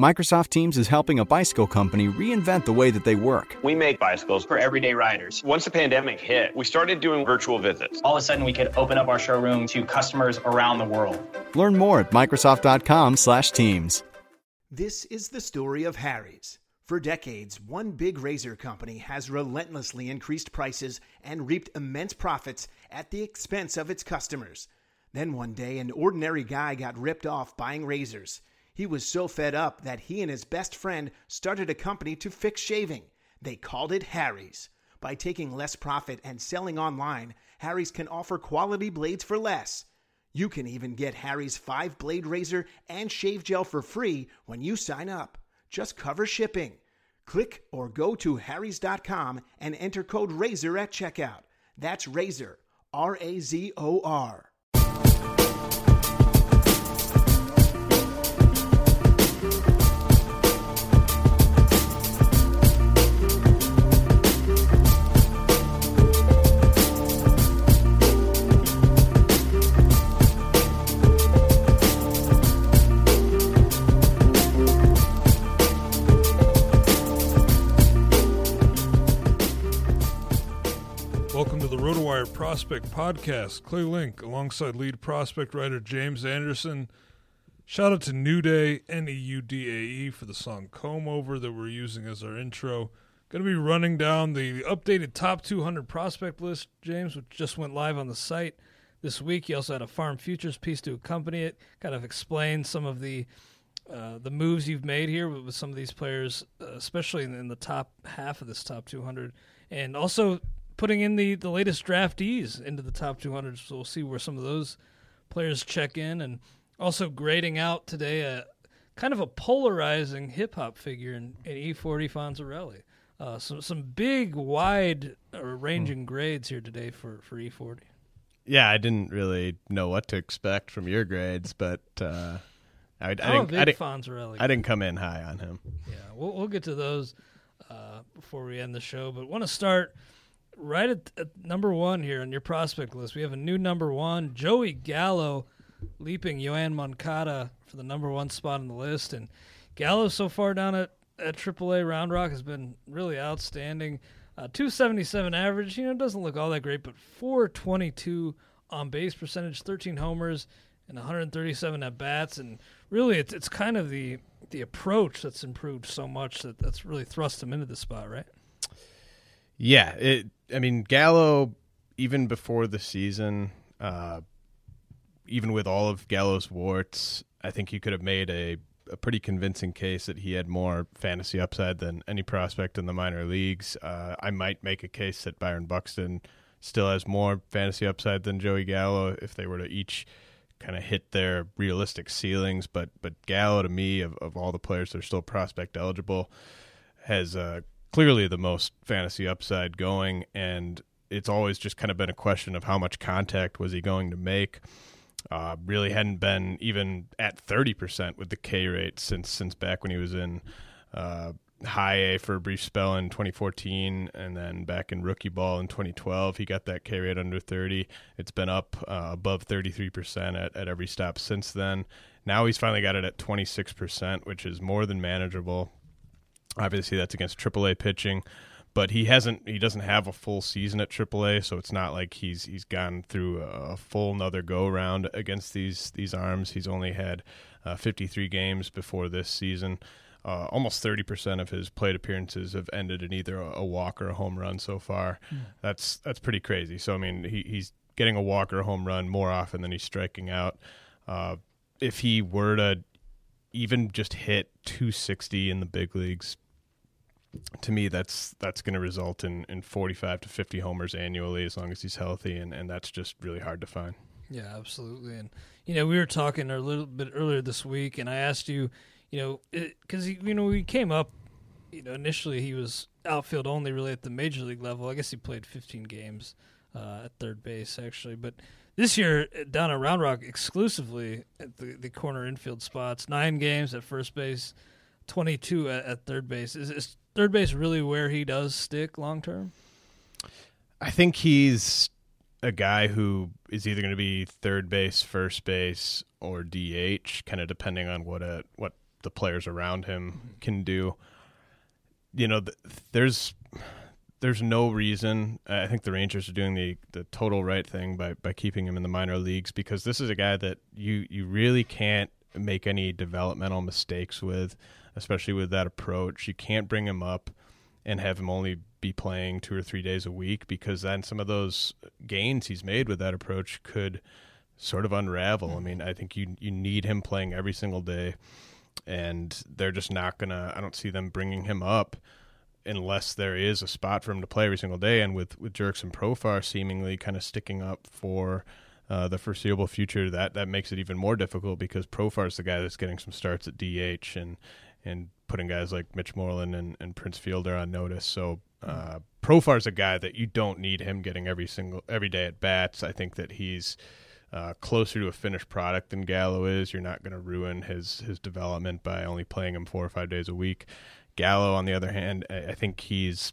Microsoft Teams is helping a bicycle company reinvent the way that they work. We make bicycles for everyday riders. Once the pandemic hit, we started doing virtual visits. All of a sudden, we could open up our showroom to customers around the world. Learn more at Microsoft.com/Teams. This is the story of Harry's. For decades, one big razor company has relentlessly increased prices and reaped immense profits at the expense of its customers. Then one day, an ordinary guy got ripped off buying razors. He was so fed up that he and his best friend started a company to fix shaving. They called it Harry's. By taking less profit and selling online, Harry's can offer quality blades for less. You can even get Harry's 5 blade razor and shave gel for free when you sign up. Just cover shipping. Click or go to harrys.com and enter code RAZOR at checkout. That's RAZOR, R A Z O R. RotoWire Prospect Podcast. Clay Link alongside lead prospect writer James Anderson. Shout out to New Day, N E U D A E, for the song Comb Over that we're using as our intro. Going to be running down the updated top 200 prospect list, James, which just went live on the site this week. You also had a Farm Futures piece to accompany it, kind of explain some of the uh, the moves you've made here with, with some of these players, uh, especially in, in the top half of this top 200, and also putting in the, the latest draftees into the top 200. So we'll see where some of those players check in, and also grading out today a kind of a polarizing hip hop figure in, in E40 Fonzarelli. Uh, some some big, wide uh, ranging grades here today for, for E E40. Yeah, I didn't really know what to expect from your grades, but uh, I, I didn't. I didn't, I didn't come in high on him. Yeah, we'll we'll get to those uh, before we end the show. But want to start right at, at number one here on your prospect list. We have a new number one, Joey Gallo, leaping Yoan Moncada for the number one spot on the list. And Gallo so far down at at AAA Round Rock has been really outstanding. Uh, 277 average, you know, doesn't look all that great, but 422 on base percentage, 13 homers, and 137 at bats, and really, it's it's kind of the the approach that's improved so much that that's really thrust him into the spot, right? Yeah, it. I mean, Gallo, even before the season, uh, even with all of Gallo's warts, I think you could have made a, a pretty convincing case that he had more fantasy upside than any prospect in the minor leagues. Uh, I might make a case that Byron Buxton still has more fantasy upside than Joey Gallo if they were to each kind of hit their realistic ceilings. But but Gallo to me of, of all the players that are still prospect eligible has uh, clearly the most fantasy upside going, and it's always just kind of been a question of how much contact was he going to make. Uh, really hadn't been even at thirty percent with the K rate since since back when he was in uh, high A for a brief spell in 2014, and then back in rookie ball in 2012, he got that K rate under 30. It's been up uh, above 33% at, at every stop since then. Now he's finally got it at 26%, which is more than manageable. Obviously, that's against AAA pitching, but he hasn't. He doesn't have a full season at AAA, so it's not like he's he's gone through a full another go round against these these arms. He's only had uh, 53 games before this season uh, almost 30% of his plate appearances have ended in either a, walk or a home run so far. Mm. That's that's pretty crazy. So I mean, he, he's getting a walk or a home run more often than he's striking out. Uh, if he were to even just hit 260 in the big leagues, to me that's that's going to result in, in 45 to 50 homers annually as long as he's healthy, and, and that's just really hard to find. Yeah, absolutely. And you know, we were talking a little bit earlier this week, and I asked you you know, because you know we came up, you know, initially he was outfield only really at the major league level. I guess he played 15 games uh, at third base actually, but this year down at Round Rock exclusively at the, the corner infield spots, nine games at first base, 22 at, at third base. Is third base really where he does stick long term? I think he's a guy who is either going to be third base, first base, or DH, kind of depending on what a what the players around him mm-hmm. can do. You know, there's there's no reason. I think the Rangers are doing the, the total right thing by, by keeping him in the minor leagues because this is a guy that you you really can't make any developmental mistakes with, especially with that approach. You can't bring him up and have him only be playing two or three days a week because then some of those gains he's made with that approach could sort of unravel. I mean, I think you you need him playing every single day and they're just not gonna. I don't see them bringing him up unless there is a spot for him to play every single day. And with with Jurickson Profar seemingly kind of sticking up for uh, the foreseeable future, that that makes it even more difficult because Profar is the guy that's getting some starts at DH and and putting guys like Mitch Moreland and, and Prince Fielder on notice. So uh, Profar's a guy that you don't need him getting every single every day at bats. I think that he's uh, closer to a finished product than Gallo is. You're not going to ruin his his development by only playing him four or five days a week. Gallo, on the other hand, I, I think he's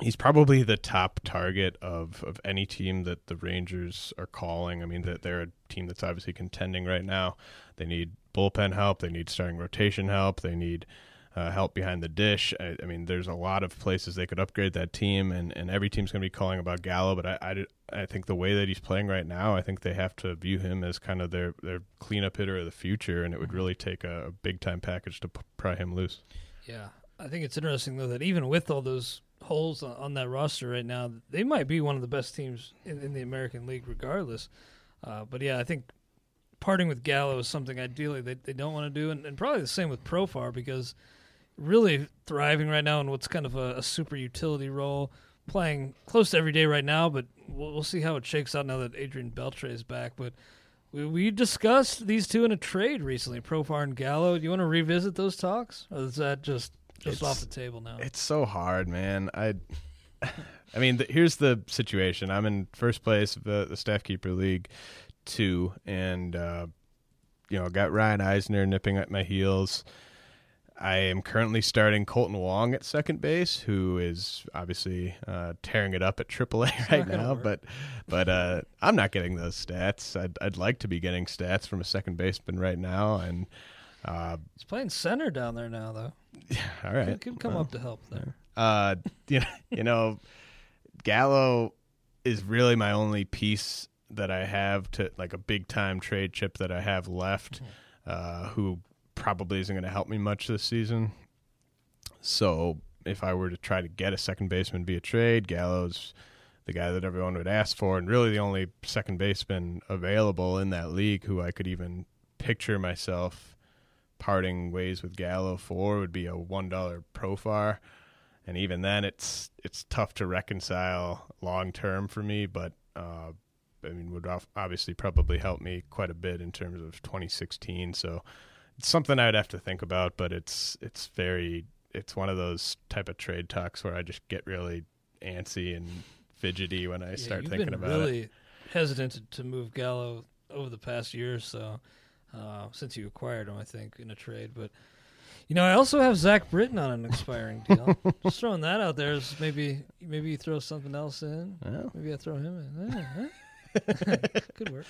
he's probably the top target of, of any team that the Rangers are calling. I mean, that they're a team that's obviously contending right now. They need bullpen help. They need starting rotation help. They need uh, help behind the dish. I, I, mean, there's a lot of places they could upgrade that team, and, and every team's going to be calling about Gallo. But I, I, I, think the way that he's playing right now, I think they have to view him as kind of their, their cleanup hitter of the future, and it would mm-hmm. really take a, a big time package to pry him loose. Yeah, I think it's interesting though that even with all those holes on, on that roster right now, they might be one of the best teams in, in the American League, regardless. Uh, but yeah, I think parting with Gallo is something ideally they, they don't want to do, and, and probably the same with Profar because really thriving right now in what's kind of a, a, super utility role, playing close to every day right now. But we'll, we'll see how it shakes out now that Adrian Beltre is back. But we, we discussed these two in a trade recently, Profar and Gallo. Do you want to revisit those talks, or is that just just it's, off the table now? It's so hard, man. I. I mean, the, here's the situation. I'm in first place of the, the staff keeper league, two, and uh, you know, got Ryan Eisner nipping at my heels. I am currently starting Kolten Wong at second base, who is obviously uh, tearing it up at AAA right now. But but uh, I'm not getting those stats. I'd I'd like to be getting stats from a second baseman right now, and uh, he's playing center down there now, though. Yeah all right, he could come well, up to help there. Uh, you know, you know, Gallo is really my only piece that I have to like a big time trade chip that I have left. Mm-hmm. Uh, who probably isn't going to help me much this season. So if I were to try to get a second baseman via trade, Gallo's the guy that everyone would ask for, and really the only second baseman available in that league who I could even picture myself parting ways with Gallo for would be a one dollar Profar, and even then, it's it's tough to reconcile long term for me. But uh, I mean, would obviously probably help me quite a bit in terms of 2016. So it's something I'd have to think about, but it's it's very it's one of those type of trade talks where I just get really antsy and fidgety when I Yeah, start you've thinking been about really it. hesitant to, to move Gallo over the past year or so uh, since you acquired him, I think, in a trade. But you know, I also have Zach Britton on an expiring deal. Just throwing that out there is maybe maybe you throw something else in. Well. Maybe I throw him in. Could work.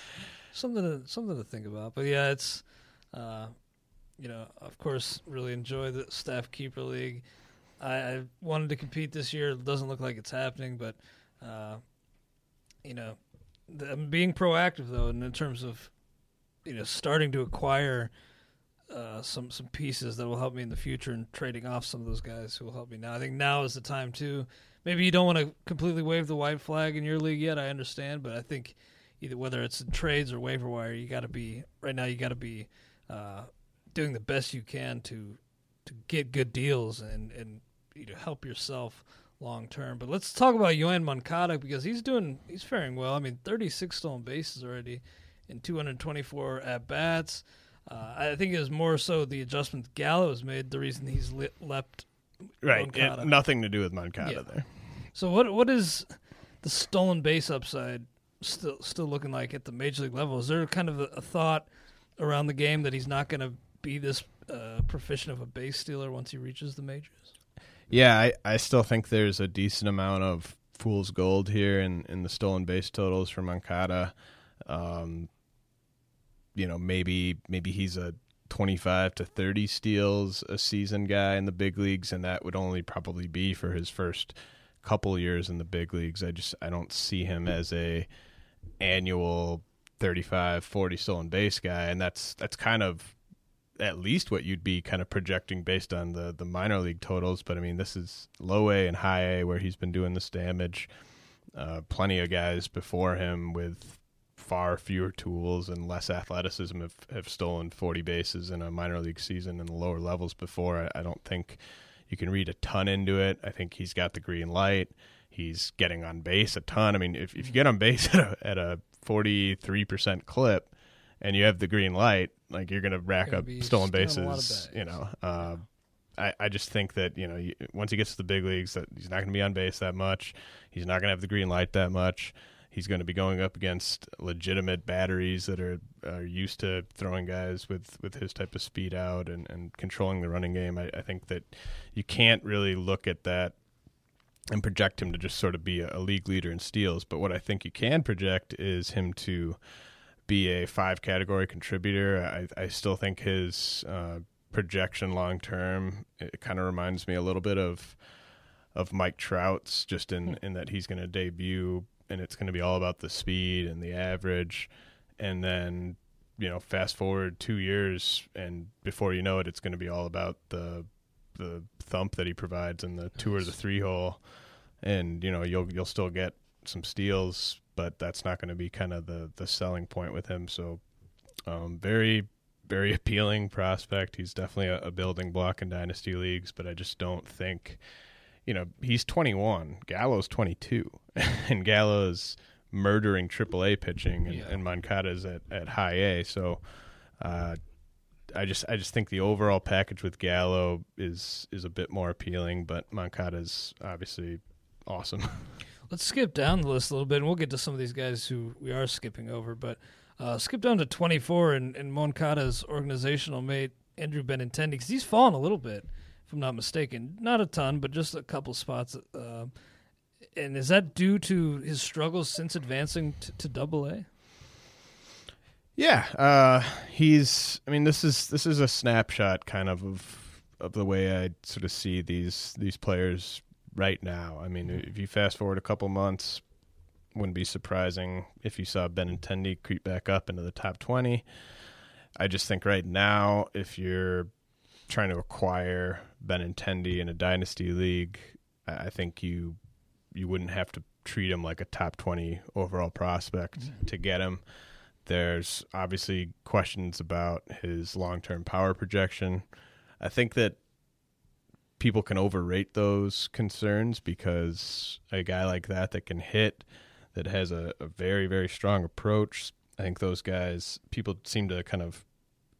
Something to something to think about. But yeah, it's uh, you know, of course, really enjoy the staff keeper league. I, I wanted to compete this year. It doesn't look like it's happening, but uh, you know, the, I'm being proactive though, and in terms of you know starting to acquire uh, some some pieces that will help me in the future and trading off some of those guys who will help me now. I think now is the time too. Maybe you don't want to completely wave the white flag in your league yet. I understand, but I think either whether it's in trades or waiver wire, you got to be right now. You got to be uh, doing the best you can to to get good deals and and you know help yourself long term. But let's talk about Yoan Moncada because he's doing he's faring well. I mean, 36 stolen bases already in 224 at bats. Uh, I think it was more so the adjustments Gallo has made the reason he's li- leapt. Right, it, nothing to do with Moncada Yeah. there. So what what is the stolen base upside still still looking like at the major league level? Is there kind of a, a thought around the game that he's not going to be this uh, proficient of a base stealer once he reaches the majors? Yeah, I, I still think there's a decent amount of fool's gold here in, in the stolen base totals for Moncada. Um, you know, maybe maybe he's a 25 to 30 steals a season guy in the big leagues, and that would only probably be for his first couple years in the big leagues. I just I don't see him as a annual 35 40 stolen base guy and that's that's kind of at least what you'd be kind of projecting based on the the minor league totals. But I mean, this is low A and high A where he's been doing this damage. Uh, plenty of guys before him with far fewer tools and less athleticism have, have stolen 40 bases in a minor league season in the lower levels before. I, I don't think you can read a ton into it. I think he's got the green light. He's getting on base a ton. I mean, if, if you get on base at a, at a 43% clip and you have the green light, like you're going to rack Gonna up stolen stealing a lot of bases, you know. Uh, I, I just think that, you know, you, once he gets to the big leagues, that he's not going to be on base that much. He's not going to have the green light that much. He's going to be going up against legitimate batteries that are, are used to throwing guys with, with his type of speed out and, and controlling the running game. I, I think that you can't really look at that and project him to just sort of be a, a league leader in steals. But what I think you can project is him to be a five category contributor. I, I still think his uh, projection long term it kind of reminds me a little bit of of Mike Trout's, just in in that he's going to debut and it's going to be all about the speed and the average, and then you know fast forward two years and before you know it, it's going to be all about the the thump that he provides in the two or the three hole, and you know you'll you'll still get some steals, but that's not going to be kind of the the selling point with him. So, um, very very appealing prospect. He's definitely a, a building block in dynasty leagues, but I just don't think, you know, he's 21. Gallo's 22, and Gallo's murdering AAA pitching, and, Yeah. and Moncada's at, at high A. So, uh, I just I just think the overall package with Gallo is is a bit more appealing, but Moncada's obviously awesome. Let's skip down the list a little bit, and we'll get to some of these guys who we are skipping over. But uh, skip down to 24 and, and Moncada's organizational mate, Andrew Benintendi, because he's fallen a little bit, I'm not mistaken. Not a ton, but just a couple spots. Uh, and is that due to his struggles since advancing to, to Double A? Yeah, uh, he's. I mean, this is this is a snapshot kind of of of the way I sort of see these these players right now. I mean, if you fast forward a couple months, wouldn't be surprising if you saw Benintendi creep back up into the top twenty. I just think right now, if you're trying to acquire Benintendi in a dynasty league, I think you you wouldn't have to treat him like a top 20 overall prospect mm-hmm. to get him. There's obviously questions about his long-term power projection. I think that people can overrate those concerns because a guy like that that can hit that has a, a very very strong approach. I think those guys people seem to kind of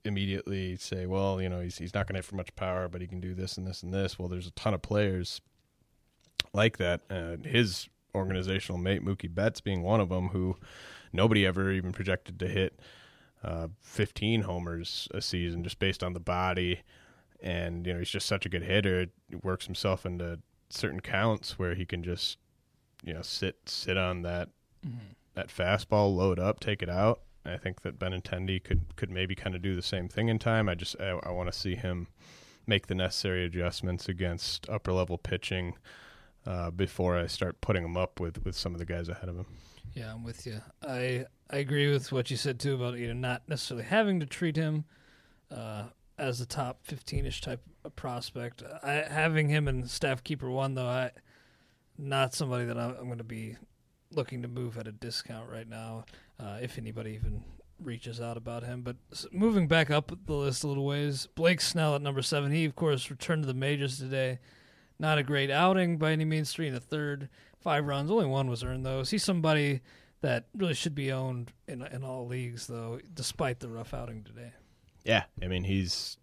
immediately say, well, you know, he's he's not going to have for much power, but he can do this and this and this. Well, there's a ton of players like that. And his organizational mate Mookie Betts being one of them, who nobody ever even projected to hit uh, 15 homers a season just based on the body. And you know, he's just such a good hitter. He works himself into certain counts where he can just you know sit sit on that mm-hmm. that fastball, load up, take it out. I think that Benintendi could could maybe kind of do the same thing in time. I just I, I want to see him make the necessary adjustments against upper level pitching uh, before I start putting him up with, with some of the guys ahead of him. Yeah, I'm with you. I I agree with what you said too about you know not necessarily having to treat him uh, as a top 15ish type of prospect. I, having him in staff keeper one though, I not somebody that I'm, I'm going to be looking to move at a discount right now. Uh, if anybody even reaches out about him. But moving back up the list a little ways, Blake Snell at number seven. He of course returned to the majors today. Not a great outing by any means. Three and a third, five runs. Only one was earned though. He's somebody that really should be owned in in all leagues though, despite the rough outing today. Yeah, I mean he's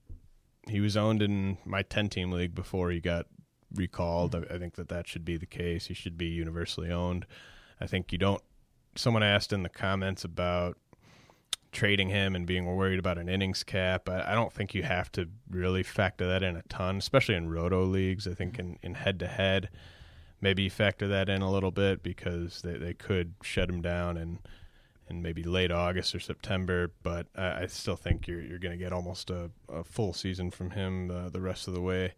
he was owned in my ten team league before he got recalled. I, I think that that should be the case. He should be universally owned. I think you don't. Someone asked in the comments about trading him and being worried about an innings cap. I, I, don't think you have to really factor that in a ton, especially in roto leagues. I think in, in head to head, maybe you factor that in a little bit because they, they could shut him down and in maybe late August or September. But I, I still think you're you're going to get almost a, a, full season from him uh, the rest of the way.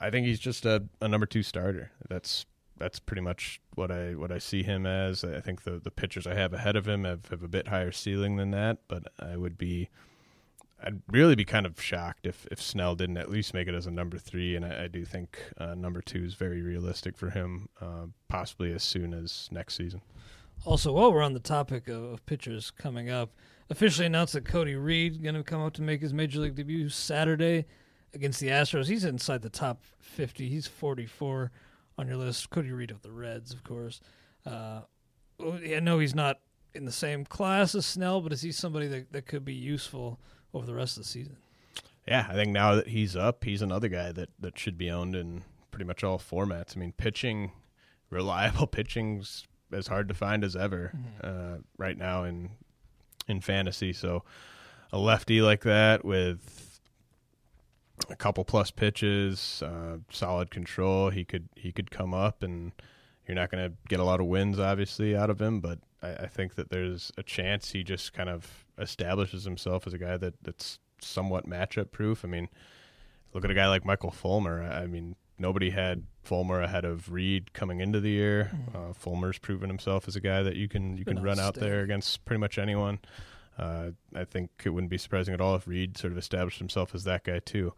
I think he's just a, a number two starter. That's that's pretty much what I what I see him as. I think the the pitchers I have ahead of him have, have a bit higher ceiling than that, but I would be I'd really be kind of shocked if, if Snell didn't at least make it as a number three, and I, I do think uh, number two is very realistic for him, uh, possibly as soon as next season. Also, while we're on the topic of, of pitchers coming up, officially announced that Cody Reed going to come up to make his major league debut Saturday against the Astros. He's inside the top 50. He's 44 on your list. Cody Reed of the Reds, of course. Uh, I know he's not in the same class as Snell, but is he somebody that, that could be useful over the rest of the season? Yeah, I think now that he's up, he's another guy that, that should be owned in pretty much all formats. I mean, pitching, reliable pitching's as hard to find as ever mm-hmm. uh, right now in in fantasy. So a lefty like that with a couple plus pitches, uh, solid control. He could he could come up, and you're not going to get a lot of wins, obviously, out of him. But I, I, think that there's a chance he just kind of establishes himself as a guy that that's somewhat matchup proof. I mean, look at a guy like Michael Fulmer. I mean, nobody had Fulmer ahead of Reed coming into the year. Mm-hmm. Uh, Fulmer's proven himself as a guy that you can you can run out there against pretty much anyone. Uh, I think it wouldn't be surprising at all if Reed sort of established himself as that guy too.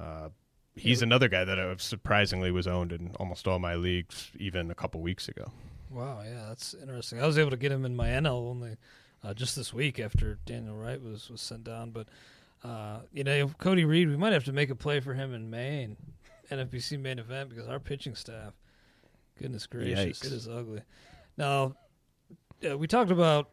Uh, he's another guy that I surprisingly was owned in almost all my leagues, even a couple weeks ago. Wow, yeah, that's interesting. I was able to get him in my NL only uh, just this week after Daniel Wright was was sent down. But uh, you know, Cody Reed, we might have to make a play for him in main, NFBC main event because our pitching staff, goodness gracious, Yikes. it is ugly. Now, uh, we talked about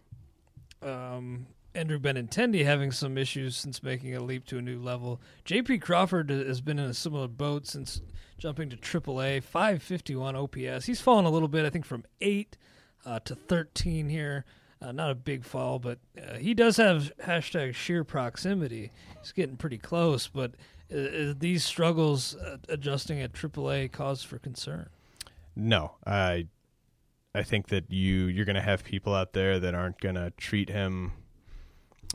um, Andrew Benintendi having some issues since making a leap to a new level. J.P. Crawford has been in a similar boat since jumping to AAA, 551 OPS. He's fallen a little bit, I think, from 8 uh, to 13 here. Uh, not a big fall, but uh, he does have hashtag sheer proximity. He's getting pretty close, but uh, these struggles uh, adjusting at AAA cause for concern? No, I I think that you you're going to have people out there that aren't going to treat him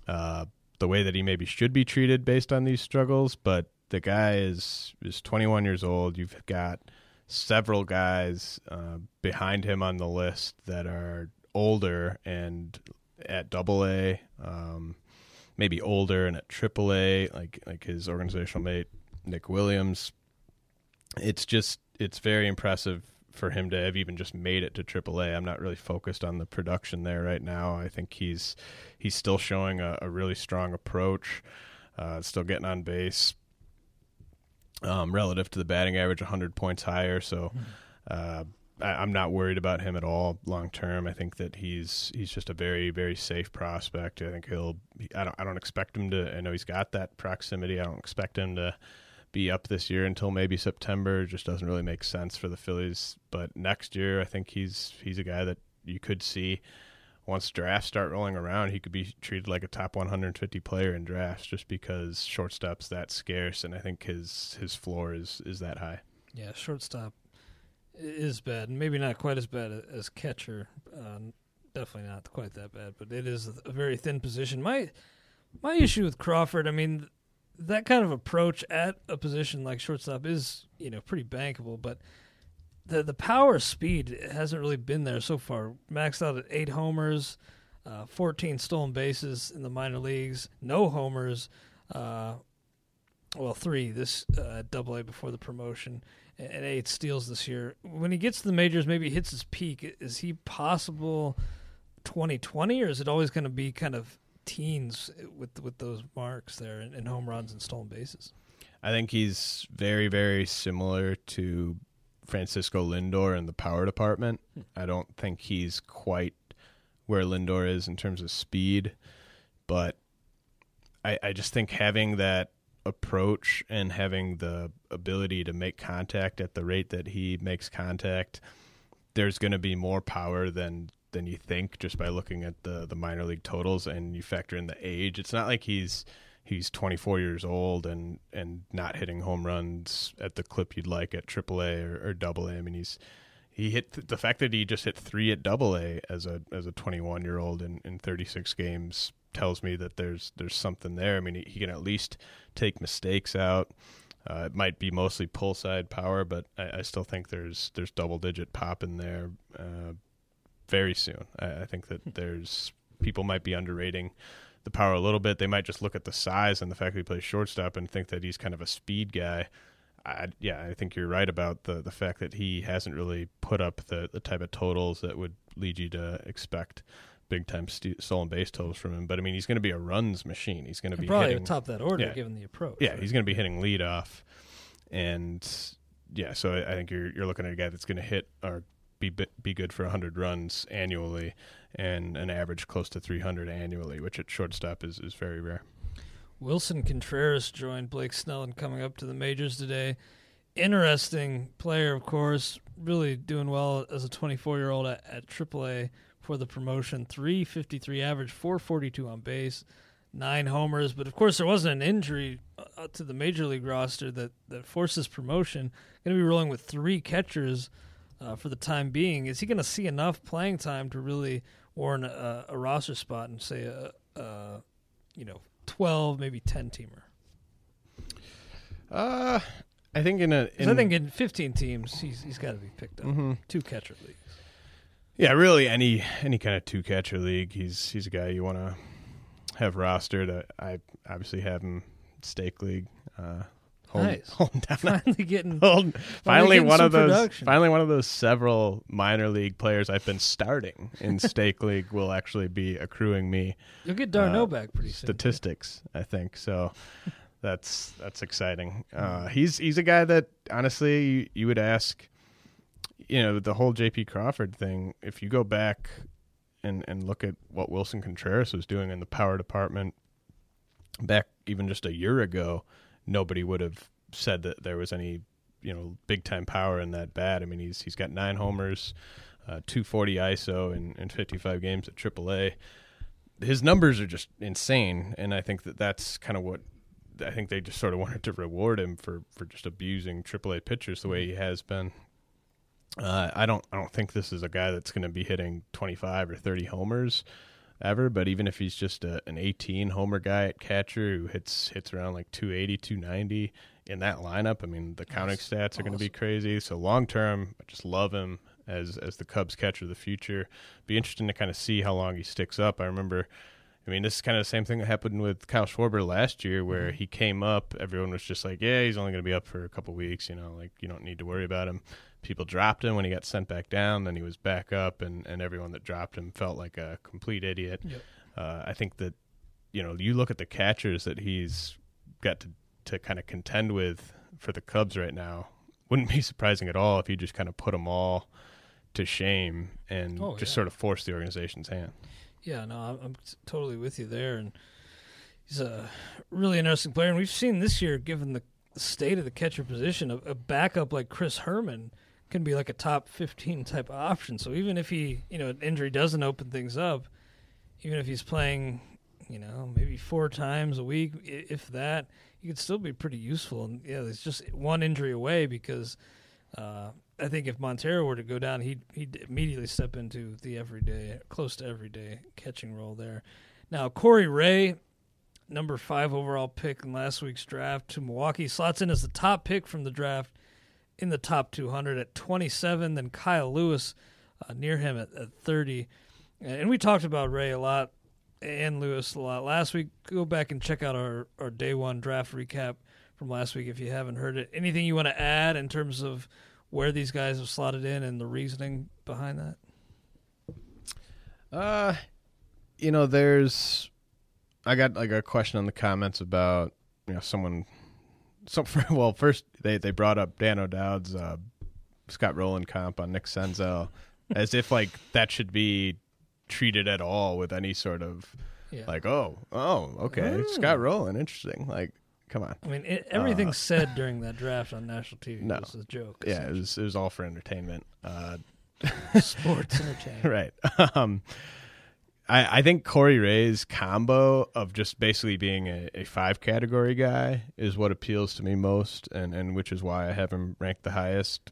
uh, the way that he maybe should be treated based on these struggles. But the guy is is 21 years old. You've got several guys uh, behind him on the list that are older and at Double A, um, maybe older and at Triple A, like like his organizational mate Nick Williams. It's just it's very impressive for him to have even just made it to AAA. I'm not really focused on the production there right now. I think he's he's still showing a, a really strong approach, uh, still getting on base um, relative to the batting average, 100 points higher. So. Uh, I, am not worried about him at all long term. I think that he's he's just a very very safe prospect. I think he'll. I don't I don't expect him to. I know he's got that proximity. I don't expect him to be up this year until maybe September. Just doesn't really make sense for the Phillies. But next year, I think he's he's a guy that you could see once drafts start rolling around, he could be treated like a top 150 player in drafts just because shortstop's that scarce, and I think his his floor is is that high. Yeah, shortstop is bad, maybe not quite as bad as catcher. Uh, definitely not quite that bad, but it is a very thin position. My my issue with Crawford, I mean, that kind of approach at a position like shortstop is you know pretty bankable, but the the power speed hasn't really been there so far. Maxed out at eight homers, uh, 14 stolen bases in the minor leagues, no homers. Uh, well, three this uh, Double A before the promotion, and eight steals this year. When he gets to the majors, maybe hits his peak. Is he possible 2020, or is it always going to be kind of teens with with those marks there and, and home runs and stolen bases? I think he's very, very similar to Francisco Lindor in the power department. Hmm. I don't think he's quite where Lindor is in terms of speed, but I, I just think having that approach and having the ability to make contact at the rate that he makes contact, there's going to be more power than than you think just by looking at the the minor league totals and you factor in the age. It's not like he's he's 24 years old and and not hitting home runs at the clip you'd like at AAA or, Double A. I mean, he's he hit th- the fact that he just hit three at Double A as a as a 21 year old in, in 36 games tells me that there's there's something there. I mean, he, he can at least take mistakes out. Uh, it might be mostly pull side power, but I, I, still think there's there's double digit pop in there uh, very soon. I, I think that hmm. there's people might be underrating the power a little bit. They might just look at the size and the fact that he plays shortstop and think that he's kind of a speed guy. I, yeah, I think you're right about the the fact that he hasn't really put up the, the type of totals that would lead you to expect big time st- stolen base totals from him. But I mean, he's going to be a runs machine. He's going to be probably hitting, top that order yeah, given the approach. Yeah, right? he's going to be hitting lead off, and yeah, so I, I think you're you're looking at a guy that's going to hit or be be good for 100 runs annually and an average close to 300 annually, which at shortstop is, is very rare. Willson Contreras joined Blake Snell in coming up to the majors today. Interesting player, of course, really doing well as a 24 year old at, at AAA for the promotion. 353 average, 442 on base, nine homers. But of course, there wasn't an injury uh, to the major league roster that, that forces promotion. Going to be rolling with three catchers uh, for the time being. Is he going to see enough playing time to really warrant a, a roster spot and say a, a, you know twelve, maybe ten teamer? Uh, I think in a, in, I think in fifteen teams, he's he's got to be picked up. Mm-hmm. Two catcher leagues. Yeah, really, any any kind of two catcher league, he's he's a guy you want to have rostered. I obviously have him stake league. Uh, Hold, nice. Finally getting. Hold, finally, finally one of those. Production. Finally, one of those several minor league players I've been starting in stake league will actually be accruing me. You'll get d'Arnaud uh, back pretty soon. Statistics, I think. So that's that's exciting. Uh, he's he's a guy that honestly you, you would ask. You know the whole J.P. Crawford thing. If you go back and and look at what Willson Contreras was doing in the power department back even just a year ago nobody would have said that there was any you know big time power in that bat. I mean, he's he's got nine homers, uh, 240 ISO in, in 55 games at AAA. His numbers are just insane, and I think that that's kind of what I think they just sort of wanted to reward him for for just abusing AAA pitchers the way he has been. Uh, I don't I don't think this is a guy that's going to be hitting 25 or 30 homers ever, but even if he's just a, an 18 homer guy at catcher who hits hits around like 280, 290 in that lineup, I mean the counting That's stats awesome. are going to be crazy. So long term, I just love him as as the Cubs catcher of the future. Be interesting to kind of see how long he sticks up. I remember. I mean, this is kind of the same thing that happened with Kyle Schwarber last year, where mm-hmm. he came up. Everyone was just like, "Yeah, he's only going to be up for a couple weeks. You know, like you don't need to worry about him." People dropped him when he got sent back down. Then he was back up, and, and everyone that dropped him felt like a complete idiot. Yep. Uh, I think that you know you look at the catchers that he's got to to kind of contend with for the Cubs right now. Wouldn't be surprising at all if you just kind of put them all to shame and Oh, just yeah. sort of force the organization's hand. Yeah, no, I'm, I'm totally with you there, and he's a really interesting player. And we've seen this year, given the state of the catcher position, a, a backup like Chris Herrmann can be like a top 15 type of option. So even if he, you know, an injury doesn't open things up, even if he's playing, you know, maybe four times a week, if that, he could still be pretty useful. And yeah, it's just one injury away because. Uh, I think if Montero were to go down, he'd he'd immediately step into the everyday, close to everyday catching role there. Now Corey Ray, number five overall pick in last week's draft to Milwaukee, slots in as the top pick from the draft in the top 200 at 27. Then Kyle Lewis uh, near him at, at 30. And we talked about Ray a lot and Lewis a lot last week. Go back and check out our, our day one draft recap from last week if you haven't heard it. Anything you want to add in terms of where these guys have slotted in and the reasoning behind that? Uh, you know, there's, I got like a question on the comments about you know someone, some well first they they brought up Dan O'Dowd's uh, Scott Rolen comp on Nick Senzel, as if like that should be treated at all with any sort of Yeah. like oh oh okay Scott Rolen interesting like come on I mean, it, everything Uh, said during that draft on national TV No. was a joke. yeah it was it was all for entertainment uh sports entertainment. right. Um, I, I think Corey Ray's combo of just basically being a, a five category guy is what appeals to me most, and, and which is why I have him ranked the highest.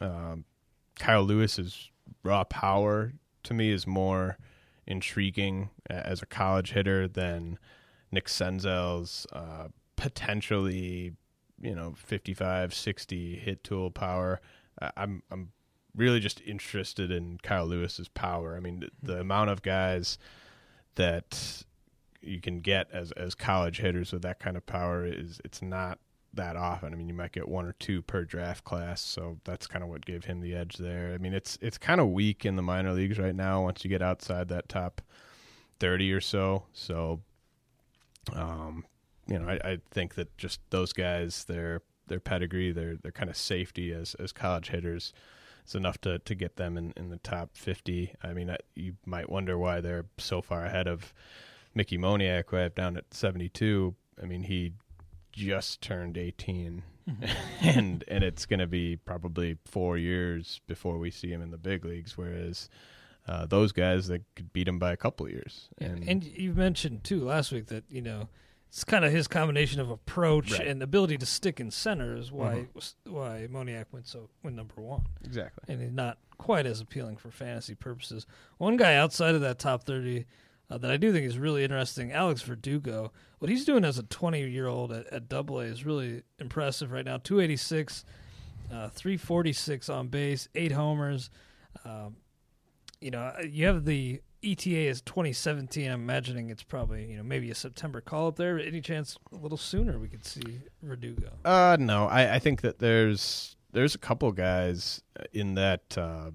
Um, Kyle Lewis's raw power to me is more intriguing as a college hitter than Nick Senzel's uh, potentially, you know, 55, 60 hit tool power. I'm I'm really just interested in Kyle Lewis's power. I mean, the, the amount of guys that you can get as as college hitters with that kind of power is it's not that often. I mean, you might get one or two per draft class, so that's kind of what gave him the edge there. I mean, it's it's kind of weak in the minor leagues right now once you get outside that top 30 or so. So um you know, I, I think that just those guys, their their pedigree, their their kind of safety as as college hitters, is enough to, to get them in, in the top fifty. I mean, I, you might wonder why they're so far ahead of Mickey Moniak, who I have down at seventy two. I mean, he just turned 18 and and it's going to be probably 4 years before we see him in the big leagues whereas uh, those guys that could beat him by a couple of years And, and you mentioned too last week that you know it's kind of his combination of approach Right. and ability to stick in center is why Mhm. why Moniak went so went number one. exactly and he's not quite as appealing for fantasy purposes. One guy outside of that top 30 uh, that I do think is really interesting, Alex Verdugo. What he's doing as a 20 year old at, Double A is really impressive right now. 286, uh, 346 on base, eight homers. Um, you know, you have the ETA is 2017. I'm imagining it's probably you know maybe a September call up there. Any chance a little sooner we could see Verdugo? Uh, no, I, I think that there's there's a couple guys in that uh,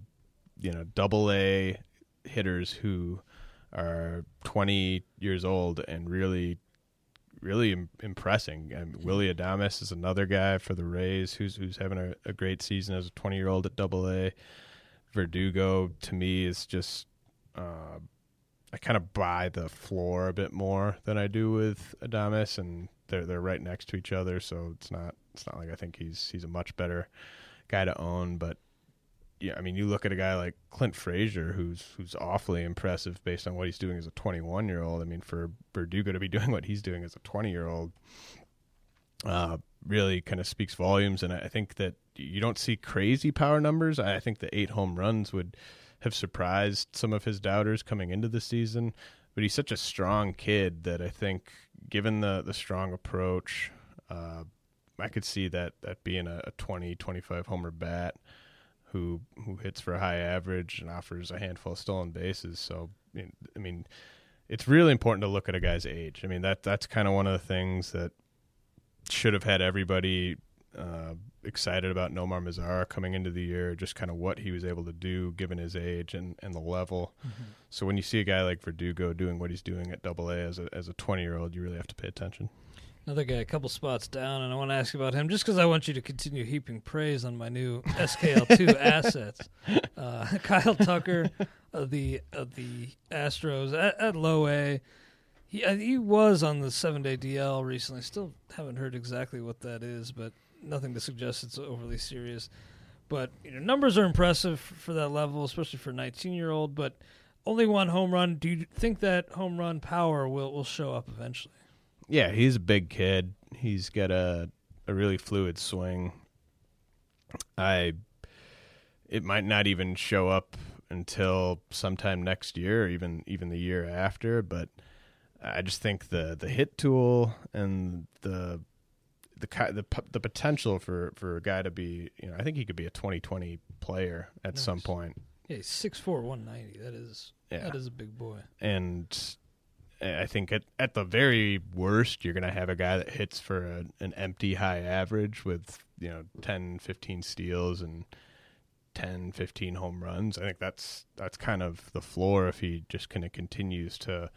you know double A hitters who are 20 years old and really really Im- impressing. And Willy Adames is another guy for the Rays who's who's having a, a great season as a 20 year old at double A. Verdugo to me is just uh, I kind of buy the floor a bit more than I do with Adames, and they're they're right next to each other, so it's not it's not like I think he's he's a much better guy to own. But yeah, I mean, you look at a guy like Clint Frazier, who's who's awfully impressive based on what he's doing as a 21 year old. I mean, for Verdugo to be doing what he's doing as a 20 year old, uh, really kind of speaks volumes. And I think that you don't see crazy power numbers. I think the eight home runs would have surprised some of his doubters coming into the season. But he's such a strong kid that I think, given the the strong approach, uh, I could see that that being a, a 20, 25 homer bat who who hits for a high average and offers a handful of stolen bases. So I mean, it's really important to look at a guy's age. I mean that that's kind of one of the things that should have had everybody uh, excited about Nomar Mazara coming into the year, just kind of what he was able to do given his age and, and the level. So when you see a guy like Verdugo doing what he's doing at Double A as a as a twenty year old, you really have to pay attention. Another guy, a couple spots down, and I want to ask about him just because I want you to continue heaping praise on my new SKL2 assets. Uh, Kyle Tucker of the of the Astros at, at low A. He uh, he was on the seven day DL recently. Still haven't heard exactly what that is, but nothing to suggest it's overly serious. But you know, numbers are impressive for that level, especially for a 19 year old. But only one home run. Do you think that home run power will will show up eventually? Yeah, he's a big kid. He's got a a really fluid swing. I it might not even show up until sometime next year or even even the year after, but I just think the the hit tool and the the the the potential for for a guy to be, you know, I think he could be a 2020 player at nice. some point. Yeah, he's 6'4", 190. That is yeah. that is a big boy. And I think at at the very worst, you're going to have a guy that hits for a, an empty high average with you know 10, 15 steals and 10, 15 home runs. I think that's that's kind of the floor if he just kind of continues to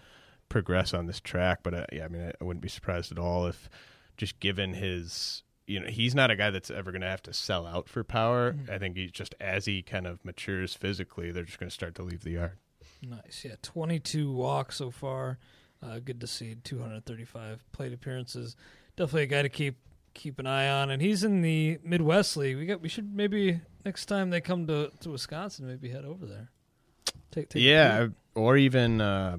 progress on this track. But uh, yeah, I mean, I, I wouldn't be surprised at all if just given his you know he's not a guy that's ever going to have to sell out for power. Mm-hmm. I think he's just as he kind of matures physically, they're just going to start to leave the yard. Nice, yeah. Twenty-two walks so far. Uh, good to see. Two hundred thirty-five plate appearances. Definitely a guy to keep keep an eye on. And he's in the Midwest League. We got. We should maybe next time they come to to Wisconsin, maybe head over there. Take, take yeah, or even uh,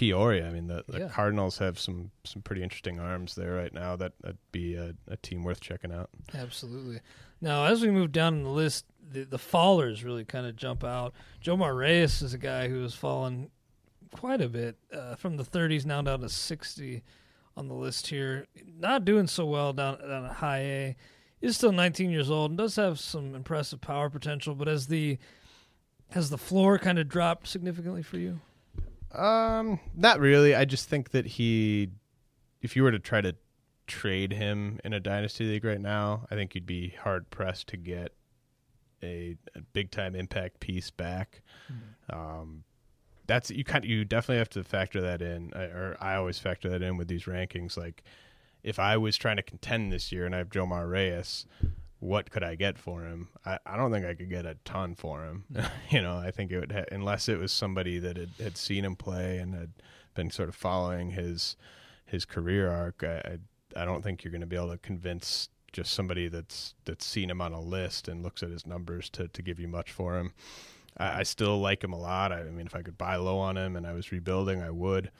Peoria. I mean, the, the yeah. Cardinals have some some pretty interesting arms there right now. That would be a, a, team worth checking out. Absolutely. Now, as we move down in the list, the, the fallers really kind of jump out. Jomar Reyes is a guy who has fallen quite a bit uh, from the 30s now down to 60 on the list here. Not doing so well down, down at high A. Is still 19 years old and does have some impressive power potential, but as the has the floor kind of dropped significantly for you? Um, not really. I just think that he, if you were to try to trade him in a dynasty league right now, I think you'd be hard pressed to get a, a big time impact piece back. Mm-hmm. Um, that's you kind of, you definitely have to factor that in, or I always factor that in with these rankings. Like, if I was trying to contend this year and I have Jomar Reyes, what could I get for him? I, I don't think I could get a ton for him. you know, I think it would ha- unless it was somebody that had, had seen him play and had been sort of following his his career arc. I I, I don't think you're going to be able to convince just somebody that's that's seen him on a list and looks at his numbers to to give you much for him. I, I still like him a lot. I, I, mean, if I could buy low on him and I was rebuilding, I would.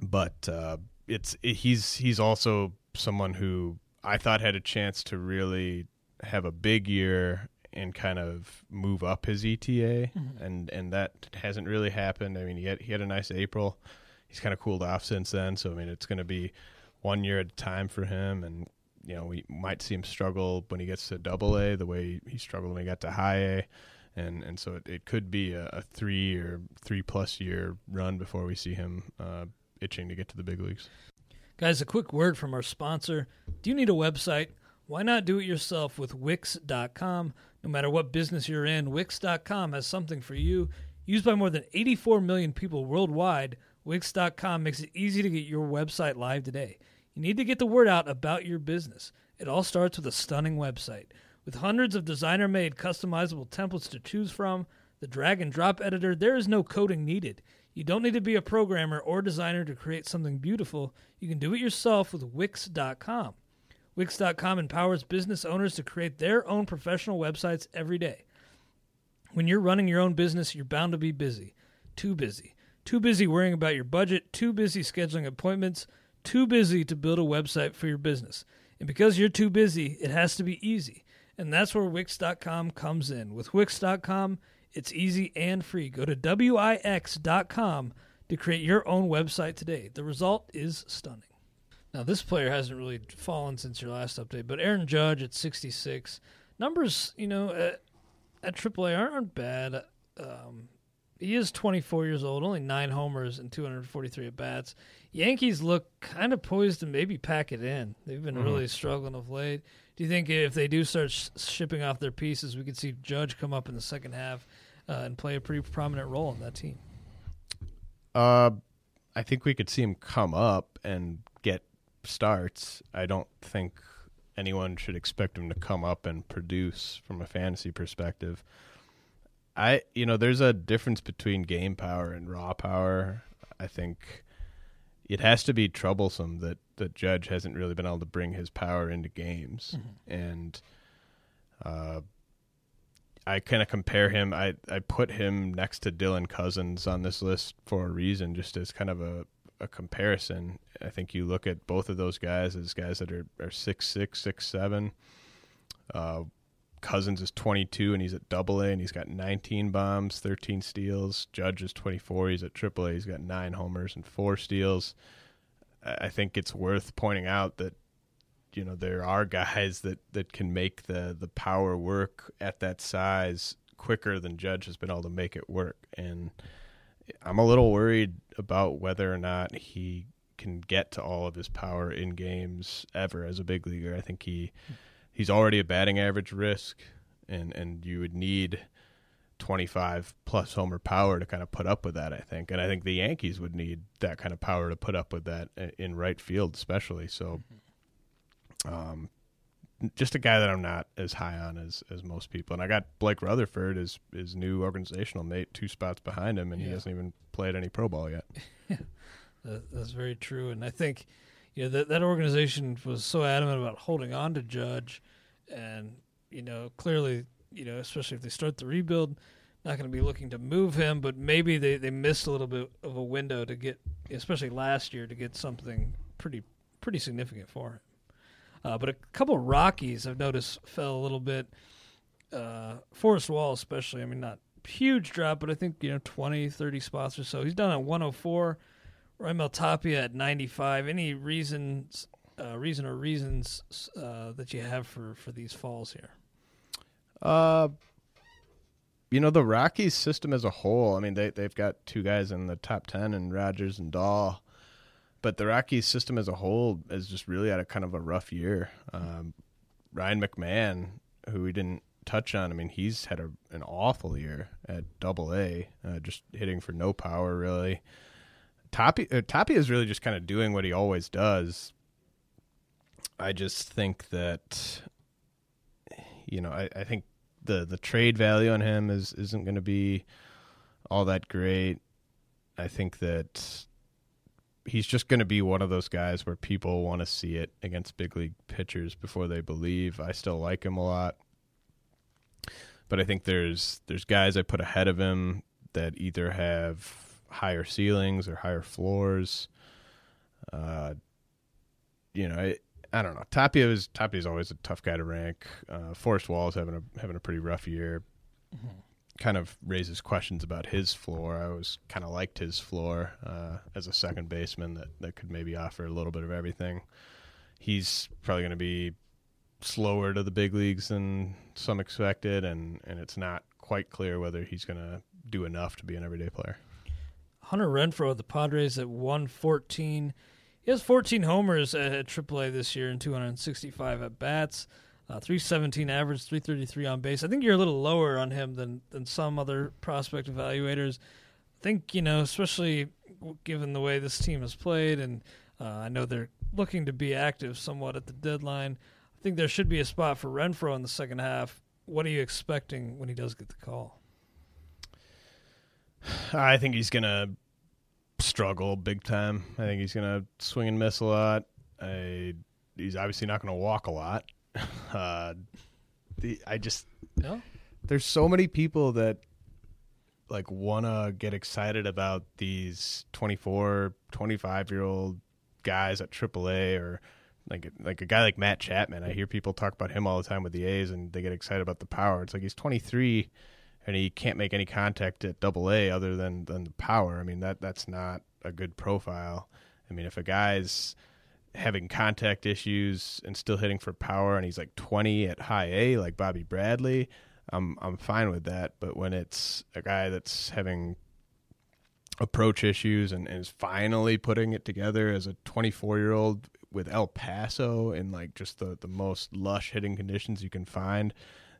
But uh, it's it, he's he's also someone who I thought had a chance to really have a big year and kind of move up his ETA, mm-hmm. and and that hasn't really happened. I mean, he had he had a nice April. He's kind of cooled off since then, so I mean, it's going to be one year at a time for him, and you know, we might see him struggle when he gets to Double A, the way he struggled when he got to High A, and and so it, it could be a, a three or three plus year run before we see him uh, itching to get to the big leagues. Guys, a quick word from our sponsor. Do you need a website? Why not do it yourself with Wix.com? No matter what business you're in, Wix.com has something for you. Used by more than 84 million people worldwide, Wix.com makes it easy to get your website live today. You need to get the word out about your business. It all starts with a stunning website. With hundreds of designer made customizable templates to choose from, the drag and drop editor, there is no coding needed. You don't need to be a programmer or designer to create something beautiful. You can do it yourself with Wix.com. Wix.com empowers business owners to create their own professional websites every day. When you're running your own business, you're bound to be busy. Too busy. Too busy worrying about your budget, too busy scheduling appointments, too busy to build a website for your business. And because you're too busy, it has to be easy. And that's where Wix.com comes in. With Wix.com, it's easy and free. Go to Wix.com to create your own website today. The result is stunning. Now, this player hasn't really fallen since your last update, but Aaron Judge at 66. Numbers, you know, at, at AAA aren't bad. Um, he is 24 years old, only nine homers and 243 at bats. Yankees look kind of poised to maybe pack it in. They've been mm-hmm. really struggling of late. Do you think if they do start sh- shipping off their pieces, we could see Judge come up in the second half uh, and play a pretty prominent role in that team? Uh, I think we could see him come up and get starts, I don't think anyone should expect him to come up and produce from a fantasy perspective. I you know, there's a difference between game power and raw power. I think it has to be troublesome that that Judge hasn't really been able to bring his power into games, mm-hmm. and uh, I kind of compare him. I I put him next to Dylan Cozens on this list for a reason, just as kind of a a comparison. I think you look at both of those guys as guys that are are six six six seven. Uh, Cozens is 22 and he's at double A and he's got 19 bombs, 13 steals. Judge is 24. He's at triple A. He's got nine homers and four steals. I think it's worth pointing out that you know there are guys that that can make the the power work at that size quicker than Judge has been able to make it work and I'm a little worried about whether or not he can get to all of his power in games ever as a big leaguer. I think he hmm. He's already a batting average risk, and and you would need 25 plus homer power to kind of put up with that. I think, and I think the Yankees would need that kind of power to put up with that in right field, especially. So, um, just a guy that I'm not as high on as as most people. And I got Blake Rutherford as his new organizational mate, two spots behind him, and yeah. he hasn't even played any pro ball yet. that's very true. And I think know that that organization was so adamant about holding on to Judge, and you know clearly you know especially if they start the rebuild, not going to be looking to move him, but maybe they they missed a little bit of a window to get, especially last year, to get something pretty pretty significant for him. Uh, but a couple of Rockies I've noticed fell a little bit. Uh, Forrest Wall, especially. I mean, not huge drop, but I think you know 20, 30 spots or so. He's done at 104. Raimel Tapia at 95. Any reasons, uh, reason or reasons uh, that you have for for these falls here? Uh, you know the Rockies system as a whole. I mean, they they've got two guys in the top ten, and Rodgers and Dahl. But the Rockies system as a whole is just really had a kind of a rough year. Um, Ryan McMahon, who we didn't touch on, I mean, he's had a, an awful year at Double A, uh, just hitting for no power really. Tapi uh, Tapi is really just kind of doing what he always does. I just think that you know, I, I think the the trade value on him is isn't going to be all that great. I think that he's just going to be one of those guys where people want to see it against big league pitchers before they believe. I still like him a lot, but I think there's there's guys I put ahead of him that either have higher ceilings or higher floors. Uh, you know, I, I don't know. Tapia is Tapia is always a tough guy to rank. Uh, Forrest Wall is having a having a pretty rough year. Mm-hmm. Kind of raises questions about his floor. I always kind of liked his floor uh, as a second baseman that that could maybe offer a little bit of everything. He's probably going to be slower to the big leagues than some expected, and and it's not quite clear whether he's going to do enough to be an everyday player. Hunter Renfroe of the Padres at 114. He has 14 homers at AAA this year and 265 at bats. Uh, 317 average, 333 on base. I think you're a little lower on him than than some other prospect evaluators. I think you know, especially given the way this team has played, and uh, I know they're looking to be active somewhat at the deadline. I think there should be a spot for Renfroe in the second half. What are you expecting when he does get the call? I think he's gonna struggle big time. I think he's gonna swing and miss a lot. I, he's obviously not gonna walk a lot. Uh, the, I just no. There's so many people that like wanna get excited about these 24, 25 year old guys at AAA or like like a guy like Matt Chapman. I hear people talk about him all the time with the A's, and they get excited about the power. It's like he's 23 and he can't make any contact at double A other than than the power. I mean that that's not a good profile. I mean if a guy's having contact issues and still hitting for power and he's like 20 at high A like Bobby Bradley, I'm I'm fine with that, but when it's a guy that's having approach issues and, and is finally putting it together as a 24 year old with El Paso in like just the, the most lush hitting conditions you can find,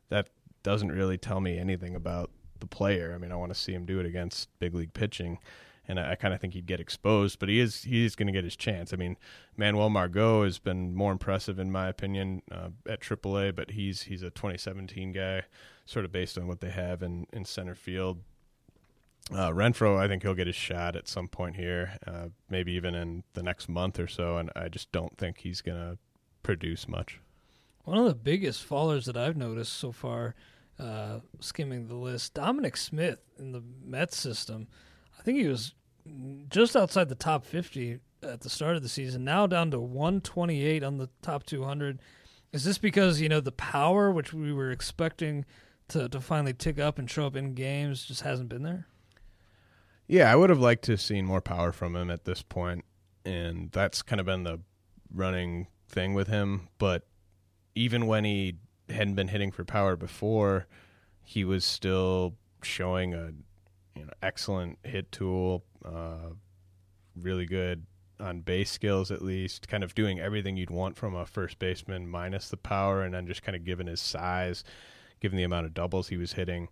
that doesn't really tell me anything about the player. I mean, I want to see him do it against big league pitching. and I, I kind of think he'd get exposed. But he is he is going to get his chance. I mean, Manuel Margot has been more impressive in my opinion uh, at AAA, but he's he's a 2017 guy, sort of based on what they have in in center field. Uh, Renfroe, I think he'll get his shot at some point here, uh, maybe even in the next month or so, and I just don't think he's going to produce much. One of the biggest fallers that I've noticed so far, uh, skimming the list, Dominic Smith in the Mets system. I think he was just outside the top 50 at the start of the season, now down to 128 on the top 200. Is this because, you know, the power, which we were expecting to, to finally tick up and show up in games, just hasn't been there? Yeah, I would have liked to have seen more power from him at this point, and that's kind of been the running thing with him. But even when he hadn't been hitting for power before, he was still showing a you know excellent hit tool, uh, really good on base skills at least, kind of doing everything you'd want from a first baseman minus the power, and then just kind of given his size, given the amount of doubles he was hitting.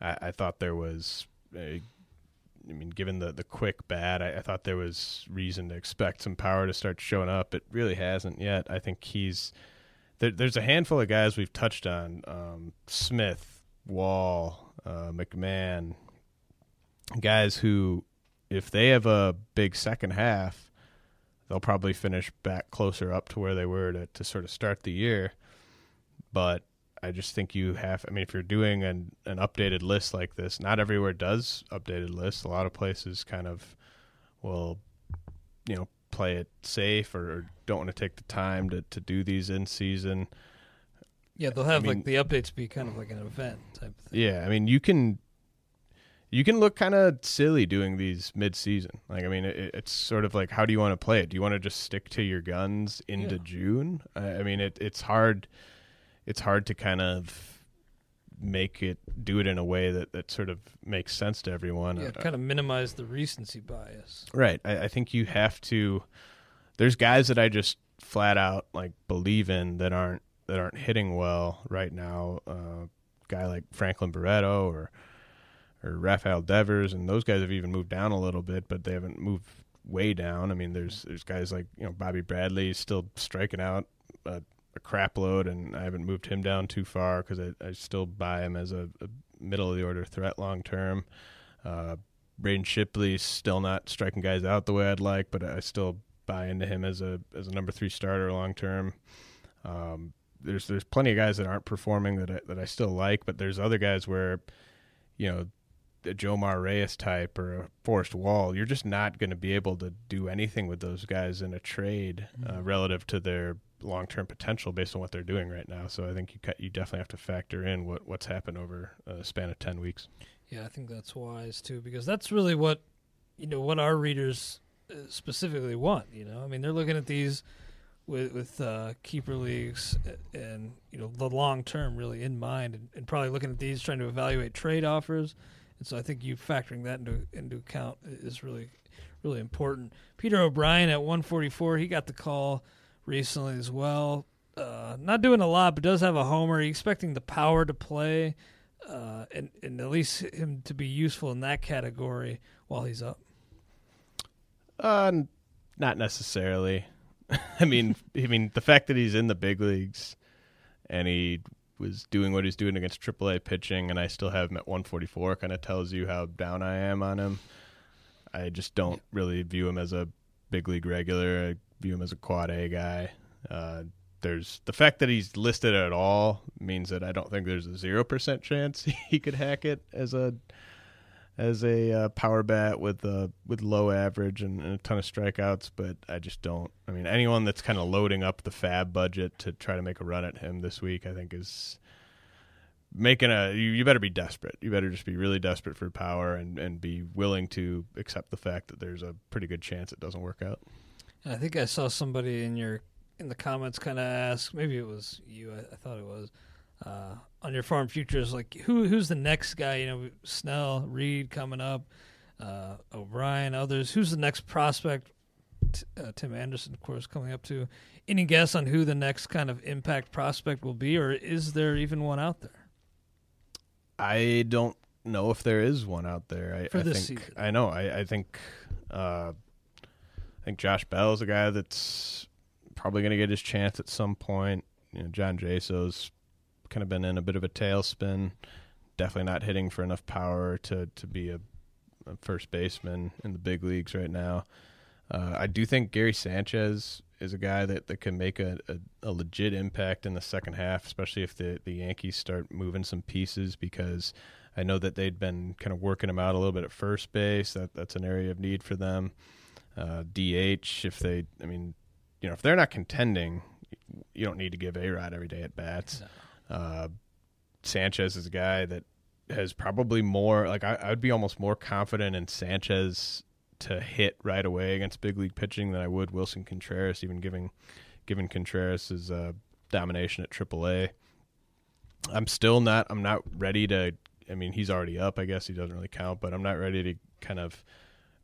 I, I thought there was a I mean, given the the quick bat, I, I, thought there was reason to expect some power to start showing up. It really hasn't yet. I think he's there, there's a handful of guys we've touched on: um, Smith, Wall, uh, McMahon, guys who, if they have a big second half, they'll probably finish back closer up to where they were to, to sort of start the year. But I just think you have. I mean, if you're doing an an updated list like this, not everywhere does updated lists. A lot of places kind of will, you know, play it safe or don't want to take the time to to do these in season. Yeah, they'll have I mean, like the updates be kind of like an event type thing. Yeah, I mean, you can you can look kind of silly doing these mid-season. Like, I mean, it, it's sort of like, how do you want to play it? Do you want to just stick to your guns into yeah. June? I, I mean, it, it's hard it's hard to kind of make it do it in a way that, that sort of makes sense to everyone. Yeah, kind of minimize the recency bias. Right. I, I think you have to. There's guys that I just flat out like believe in that aren't that aren't hitting well right now. Uh, guy like Franklin Barreto or or Rafael Devers, and those guys have even moved down a little bit, but they haven't moved way down. I mean, there's there's guys like you know Bobby Bradley still striking out uh, a crap load, and I haven't moved him down too far because I, I, still buy him as a, a, middle of the order threat long term. Uh, Braden Shipley's still not striking guys out the way I'd like, but I still buy into him as a as a number three starter long term. Um, there's there's plenty of guys that aren't performing that I, that I still like, but there's other guys where, you know, a Jomar Reyes type or a Forrest Wall, you're just not going to be able to do anything with those guys in a trade uh, mm-hmm. relative to their long term potential based on what they're doing right now. So I think you you definitely have to factor in what what's happened over a span of ten weeks. Yeah, I think that's wise too because that's really what you know what our readers uh, specifically want. You know, I mean they're looking at these with with uh, keeper leagues and you know the long term really in mind, and, and, probably looking at these trying to evaluate trade offers. And so I think you factoring that into into account is really really important. Peter O'Brien at 144, he got the call recently as well. Uh, not doing a lot, but does have a homer. He expecting the power to play, uh, and and at least him to be useful in that category while he's up. Uh, not necessarily. I mean, I mean the fact that he's in the big leagues and he was doing what he's doing against AAA pitching, and I still have him at 144, kind of tells you how down I am on him. I just don't really view him as a big league regular. I view him as a quad A guy. Uh, there's the fact that he's listed at all means that I don't think there's a zero percent chance he could hack it as a as a uh, power bat with uh, with low average and, and, a ton of strikeouts. But I just don't. I mean, anyone that's kind of loading up the Fab budget to try to make a run at him this week, I think is making a you, you better be desperate you better just be really desperate for power and and be willing to accept the fact that there's a pretty good chance it doesn't work out I think I saw somebody in your in the comments kind of ask, maybe it was you. I, I thought it was uh, on your farm futures. Like who who's the next guy? You know, Snell, Reed coming up, uh, O'Brien, others. Who's the next prospect? T- uh, Tim Anderson, of course, coming up to. Any guess on who the next kind of impact prospect will be, or is there even one out there? I don't know if there is one out there. I, For I this think season. I know. I, I think uh, I think Josh Bell is a guy that's probably going to get his chance at some point. You know, John Jaso's kind of been in a bit of a tailspin. Definitely not hitting for enough power to to be a, a first baseman in the big leagues right now. Uh, I do think Gary Sanchez is a guy that, that can make a, a, a legit impact in the second half, especially if the, the Yankees start moving some pieces because I know that they'd been kind of working him out a little bit at first base. That that's an area of need for them. Uh, DH, if they, I mean, you know, if they're not contending, you don't need to give A Rod every day at bats. Uh, Sanchez is a guy that has probably more like I, I'd be almost more confident in Sanchez to hit right away against big league pitching than I would Willson Contreras, even giving given Contreras' uh, domination at AAA. I'm still not. I'm not ready to. I mean, he's already up. I guess he doesn't really count, but I'm not ready to kind of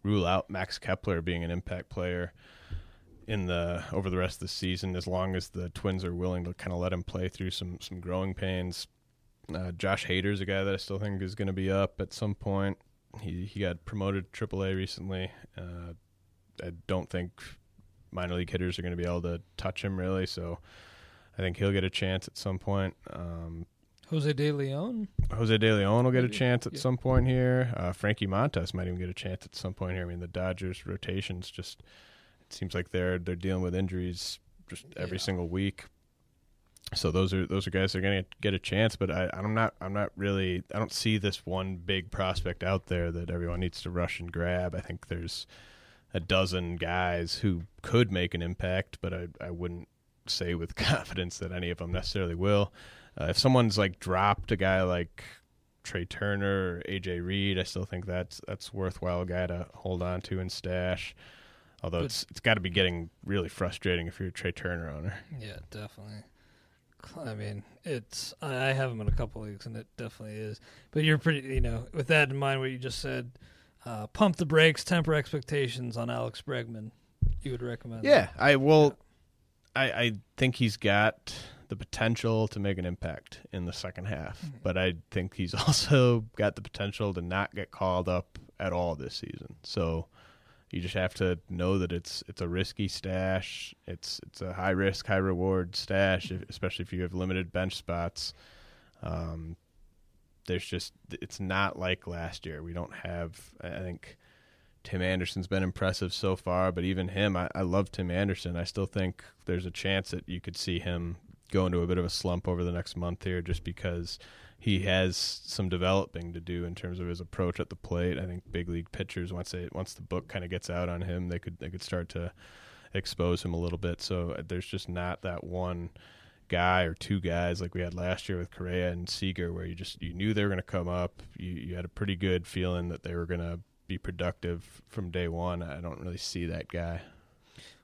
rule out Max Kepler being an impact player in the over the rest of the season, as long as the Twins are willing to kind of let him play through some some growing pains. Uh, Josh Hader's a guy that I still think is going to be up at some point. He he got promoted to AAA recently. Uh, I don't think minor league hitters are going to be able to touch him really, so I think he'll get a chance at some point. Um, Jose De Leon. Jose De Leon will get a chance at yeah. some point here. Uh, Frankie Montas might even get a chance at some point here. I mean, the Dodgers rotations just it seems like they're they're dealing with injuries just every Yeah. single week. So those are those are guys that are going to get a chance, but I, I'm not I'm not really I don't see this one big prospect out there that everyone needs to rush and grab. I think there's a dozen guys who could make an impact, but I I wouldn't say with confidence that any of them necessarily will. Uh, if someone's like dropped a guy like Trea Turner or AJ Reed, I still think that's that's worthwhile guy to hold on to and stash. Although But- it's it's got to be getting really frustrating if you're a Trea Turner owner. Yeah, definitely. I mean, it's I I have him in a couple leagues, and it definitely is. But you're pretty, you know, with that in mind, what you just said, uh, pump the brakes, temper expectations on Alex Bregman. You would recommend? Yeah, I will. I I think he's got the potential to make an impact in the second half, but I think he's also got the potential to not get called up at all this season. So you just have to know that it's it's a risky stash. It's it's a high risk, high reward stash, if, especially if you have limited bench spots. Um, there's just it's not like last year. We don't have. I think Tim Anderson's been impressive so far, but even him, I, I love Tim Anderson. I still think there's a chance that you could see him go into a bit of a slump over the next month here, just because he has some developing to do in terms of his approach at the plate. I think big league pitchers once they once the book kind of gets out on him, they could they could start to expose him a little bit. So uh, there's just not that one guy or two guys like we had last year with Correa and Seager, where you just you knew they were going to come up. You you had a pretty good feeling that they were going to be productive from day one. I don't really see that guy.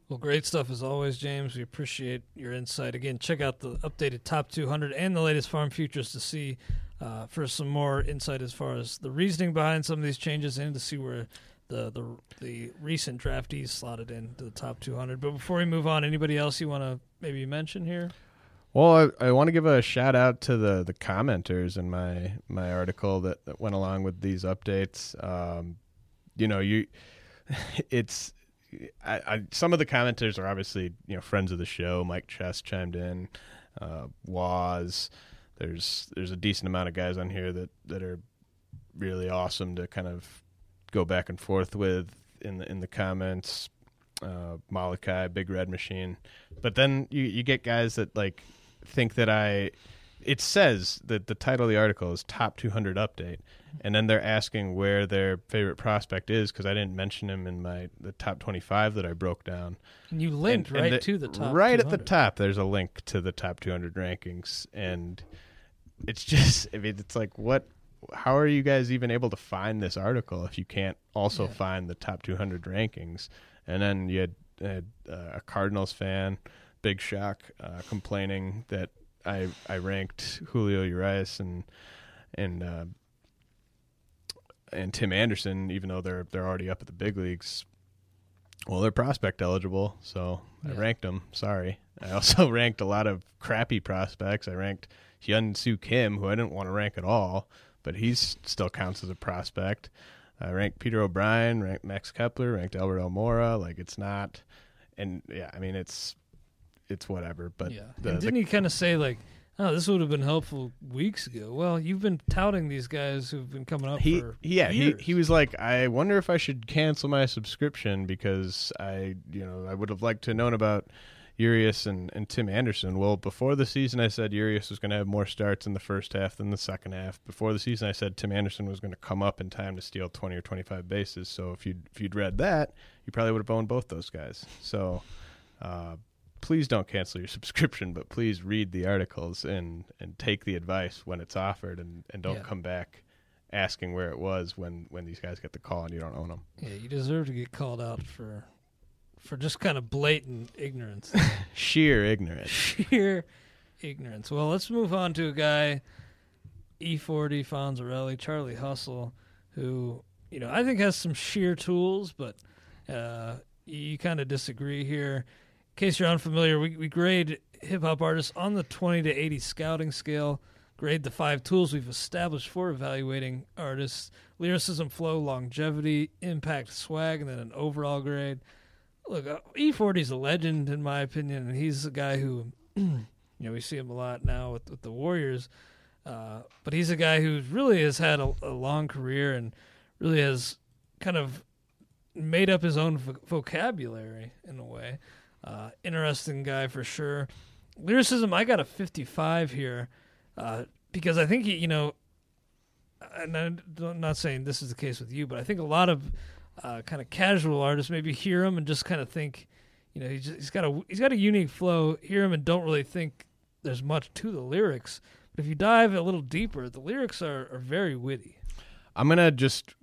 Well, great stuff as always, James. We appreciate your insight. Again, check out the updated top 200 and the latest farm futures to see uh, for some more insight as far as the reasoning behind some of these changes and to see where the the, the recent draftees slotted into the top 200. But before we move on, anybody else you want to maybe mention here? Well, I, I want to give a shout out to the the commenters in my my article that, that went along with these updates. Um, you know, you it's I, I, some of the commenters are obviously you know friends of the show. Mike Chess chimed in, uh, Waz. There's there's a decent amount of guys on here that that are really awesome to kind of go back and forth with in the in the comments. Uh, Malachi, Big Red Machine, but then you you get guys that like think that I. It says that the title of the article is top 200 update, and then they're asking where their favorite prospect is because I didn't mention him in my the top 25 that I broke down. And you linked And- and right the- to the top. Right at the top, there's a link to the top 200 rankings, and it's just, I mean, it's like, what? How are you guys even able to find this article if you can't also Yeah. find the top 200 rankings? And then you had, had uh, a Cardinals fan, Big Shock, uh, complaining that I I ranked Julio Urias and and uh, and Tim Anderson, even though they're they're already up at the big leagues. Well, they're prospect eligible, so I ranked them. Sorry. I also ranked a lot of crappy prospects. I ranked Hyun Soo Kim, who I didn't want to rank at all, but he's still counts as a prospect. I ranked Peter O'Brien, ranked Max Kepler, ranked Albert Almora. Like it's not, and yeah, I mean it's it's whatever. But yeah, the, and didn't he kind of say like, "Oh, this would have been helpful weeks ago"? Well, you've been touting these guys who've been coming up he for yeah he years. he was like I wonder if I should cancel my subscription because I you know I would have liked to have known about Urias and, and Tim Anderson. Well, before the season, I said Urias was going to have more starts in the first half than the second half. Before the season, I said Tim Anderson was going to come up in time to steal twenty or twenty five bases. So if you if you'd read that, you probably would have owned both those guys. So. Uh, please don't cancel your subscription, but please read the articles and, and take the advice when it's offered, and, and don't Yeah. come back asking where it was when, when these guys get the call and you don't own them. Yeah, you deserve to get called out for for just kind of blatant ignorance. Sheer ignorance. Sheer ignorance. Well, let's move on to a guy, E40 Fonzarelli, Charlie Hustle, who, you know, I think has some sheer tools, but uh, you kind of disagree here. In case you're unfamiliar, we, we grade hip hop artists on the 20 to 80 scouting scale, grade the five tools we've established for evaluating artists lyricism, flow, longevity, impact, swag, and then an overall grade. Look, uh, E40 is a legend in my opinion, and he's a guy who, you know, we see him a lot now with, with the Warriors. Uh, but he's a guy who really has had a, a long career and really has kind of made up his own vo- vocabulary in a way. Uh, interesting guy for sure. Lyricism, I got a 55 here uh, because I think he, you know, and I'm not saying this is the case with you, but I think a lot of uh, kind of casual artists maybe hear him and just kind of think, you know, he's, he's got a he's got a unique flow. Hear him and don't really think there's much to the lyrics. But if you dive a little deeper, the lyrics are, are very witty. I'm gonna just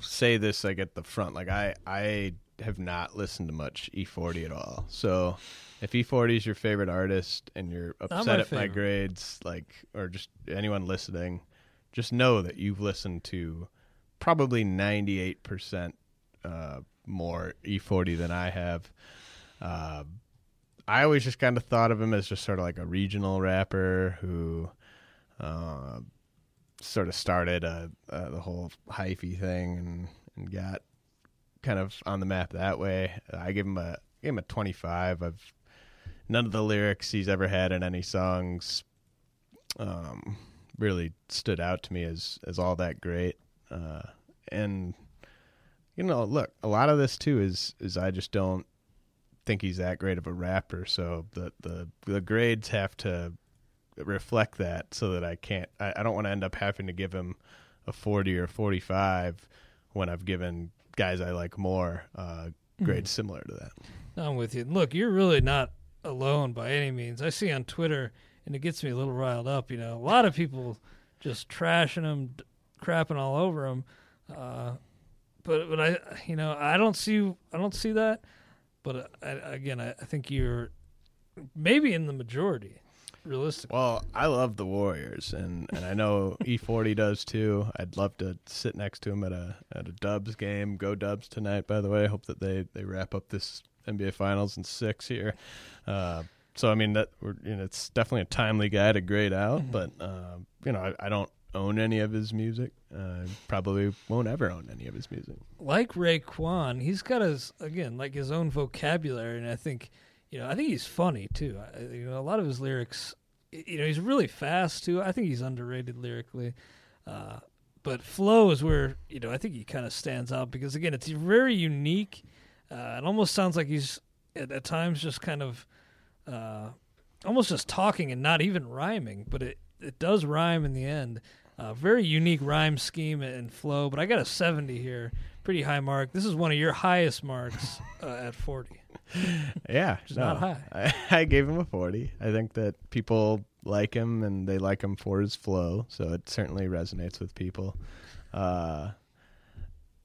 say this like at the front. Like I I have not listened to much E40 at all. So if E40 is your favorite artist and you're my upset at my grades, like or just anyone listening, just know that you've listened to probably 98 percent uh, more E40 than I have. Uh, I always just kind of thought of him as just sort of like a regional rapper who. Uh, sort of started uh, uh, the whole hyphy thing and, and got kind of on the map that way. I give him a give him a 25. I've none of the lyrics he's ever had in any songs um, really stood out to me as as all that great. Uh, and you know, look, a lot of this too is is I just don't think he's that great of a rapper. So the the the grades have to reflect that so that I can't I, I don't want to end up having to give him a 40 or 45 when I've given guys I like more uh, grades similar to that. I'm with you. Look, you're really not alone by any means. I see on Twitter, and it gets me a little riled up. You know, a lot of people just trashing them, d- crapping all over them. Uh, but but I, you know, I don't see I don't see that. But I, again, I, I think you're maybe in the majority, realistically. Well, I love the Warriors, and, and I know E40 does too. I'd love to sit next to him at a at a Dubs game. Go Dubs tonight, by the way. Hope that they, they wrap up this NBA Finals in six here. Uh, so I mean that we're, you know, it's definitely a timely guy to grade out, but uh, you know I, I don't own any of his music. Uh, probably won't ever own any of his music. like Raekwon, he's got his again like his own vocabulary, and I think you know I think he's funny too. I, you know, a lot of his lyrics, you know, he's really fast too. I think he's underrated lyrically, uh, but flow is where you know I think he kind of stands out because again it's very unique. Uh, it almost sounds like he's at, at times just kind of uh, almost just talking and not even rhyming, but it it does rhyme in the end. Uh, very unique rhyme scheme and flow, but I got a 70 here. Pretty high mark. This is one of your highest marks uh, at 40. Yeah, no, not high. I, I gave him a forty. I think that people like him and they like him for his flow, so it certainly resonates with people. Uh,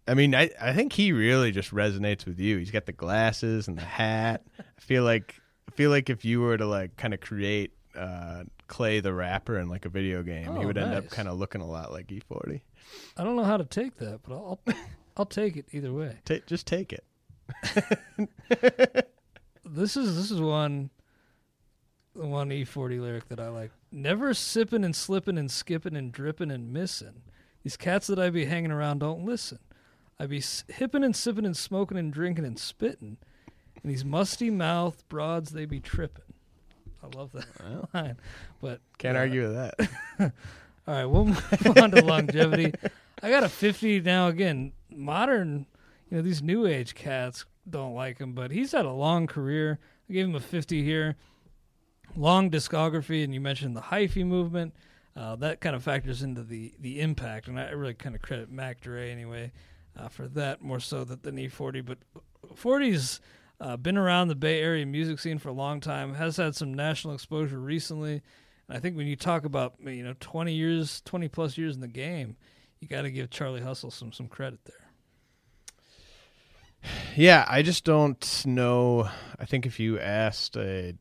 I mean, I I think he really just resonates with you. He's got the glasses and the hat. I feel like I feel like if you were to like kind of create uh, Clay the rapper in like a video game, he Oh, would end up kind of looking a lot like E40. I don't know how to take that, but I'll I'll take it either way. Ta just take it. This is this is one one E40 lyric that I like Never sipping and slipping and skipping and dripping and missing. These cats that I be hanging around don't listen. I be hipping and sipping and smoking and drinking and spitting. And these musty mouth broads, they be tripping. I love that line. But Can't uh, argue with that. all right, we'll move on to longevity. I got a 50 now. Again, modern, you know, these new age cats don't like him, but he's had a long career. I gave him a 50 here. Long discography, and you mentioned the hyphy movement. Uh, that kind of factors into the, the impact, and I really kind of credit Mac Dre anyway uh, for that more so than, than E40. But 40's uh, been around the Bay Area music scene for a long time, has had some national exposure recently. And I think when you talk about you know 20 years, 20 plus years in the game, you got to give Charlie Hustle some some credit there. Yeah, I just don't know. I think if you asked a,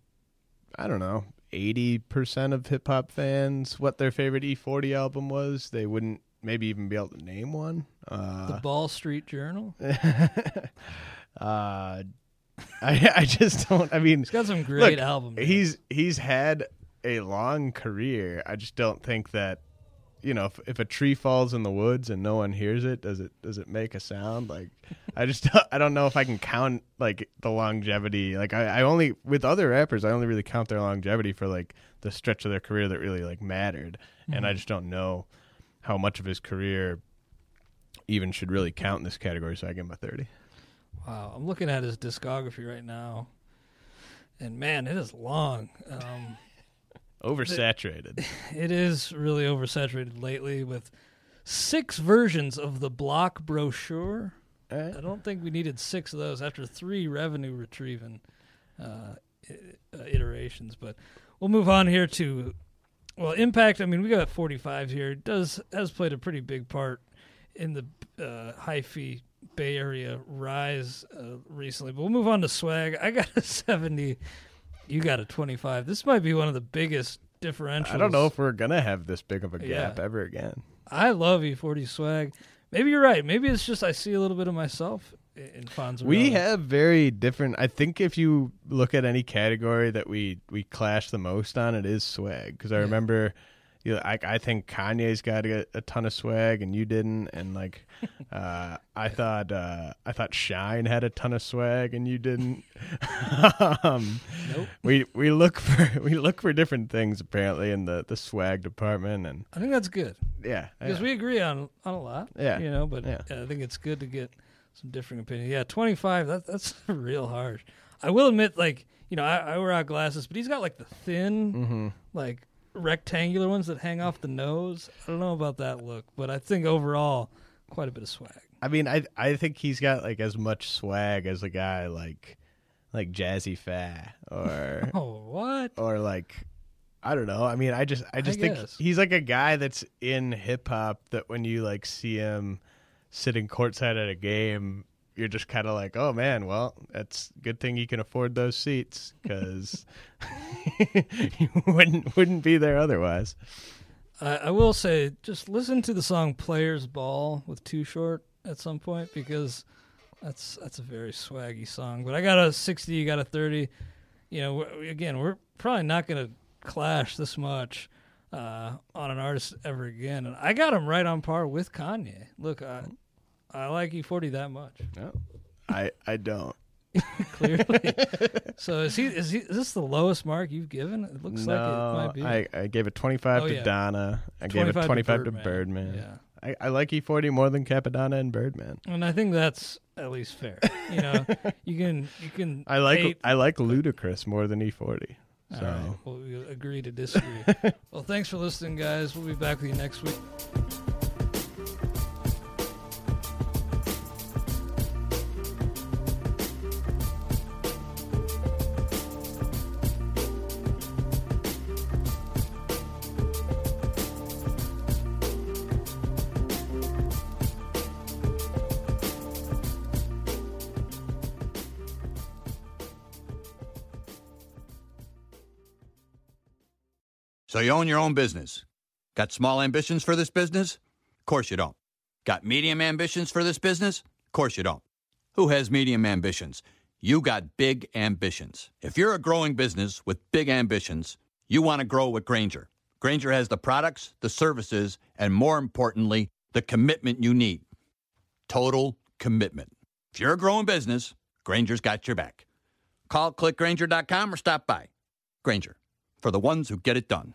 I don't know, eighty percent of hip hop fans what their favorite E40 album was, they wouldn't maybe even be able to name one. Uh, the Ball Street Journal. uh, I I just don't. I mean, He's got some great look, albums. He's he's had a long career. I just don't think that you know if, if a tree falls in the woods and no one hears it, does it does it make a sound? Like I just I don't know if I can count like the longevity. Like I, I only with other rappers I only really count their longevity for like the stretch of their career that really like mattered, and I Mhm. just don't know how much of his career even should really count in this category. So I give him a thirty. Wow, I'm looking at his discography right now, and man, it is long. Um, Oversaturated. it is really oversaturated lately with six versions of the block brochure. I don't think we needed six of those after three revenue retrieving uh, uh, iterations. But we'll move on here to well, impact. I mean, we got 45 here. Does has played a pretty big part in the uh, hyphy Bay Area rise uh, recently. But we'll move on to swag. I got a 70. You got a 25. This might be one of the biggest differentials. I don't know if we're gonna have this big of a Yeah. gap ever again. I love E40 swag. Maybe you're right. Maybe it's just I see a little bit of myself in Fonzo. We have very different. I think if you look at any category that we we clash the most on, it is swag. Because I Yeah. remember, you know, I I think Kanye's got a, a ton of swag, and you didn't. And like, uh, I thought uh, I thought Shyne had a ton of swag, and you didn't. um, Nope. We we look for we look for different things apparently in the the swag department, and I think that's good. yeah, because yeah. we agree on on a lot. Yeah. you know, but Yeah. I think it's good to get some different opinions. Yeah, twenty five. That that's real harsh. I will admit, like you know, I, I wear out glasses, but he's got like the thin, Mhm. like rectangular ones that hang off the nose. I don't know about that look, but I think overall, quite a bit of swag. I mean, I I think he's got like as much swag as a guy like like Jazze Pha or Oh, what? or like I don't know. I mean, I just I just think guess. he's like a guy that's in hip hop that when you like see him sitting courtside at a game, you're just kind of like, oh man, well, that's good thing you can afford those seats because you wouldn't wouldn't be there otherwise. I, I will say, just listen to the song "Players Ball" with Too Short at some point because that's that's a very swaggy song. But I got a sixty, you got a thirty. You know, we- again, we're probably not going to clash this much uh, on an artist ever again, and I got him right on par with Kanye. Look, I I like E40 that much. No, I I don't. Clearly. so is he is he is this the lowest mark you've given? It looks like it No, might be. I, I gave it 25 Oh, to yeah. Donna. I gave it 25 to 25 to Birdman. Birdman. Yeah. I, I like E40 more than Cappadonna and Birdman. And I think that's at least fair. You know, you can you can. I like hate- I like Ludacris more than E40. So right. Well, we agree to disagree. well, thanks for listening, guys. We'll be back with you next week. So you own your own business. Got small ambitions for this business? Of course you don't. Got medium ambitions for this business? Of course you don't. Who has medium ambitions? You got big ambitions. If you're a growing business with big ambitions, you want to grow with Grainger. Grainger has the products, the services, and more importantly, the commitment you need. Total commitment. If you're a growing business, Grainger's got your back. Call click grainger.com or stop by. Grainger, for the ones who get it done.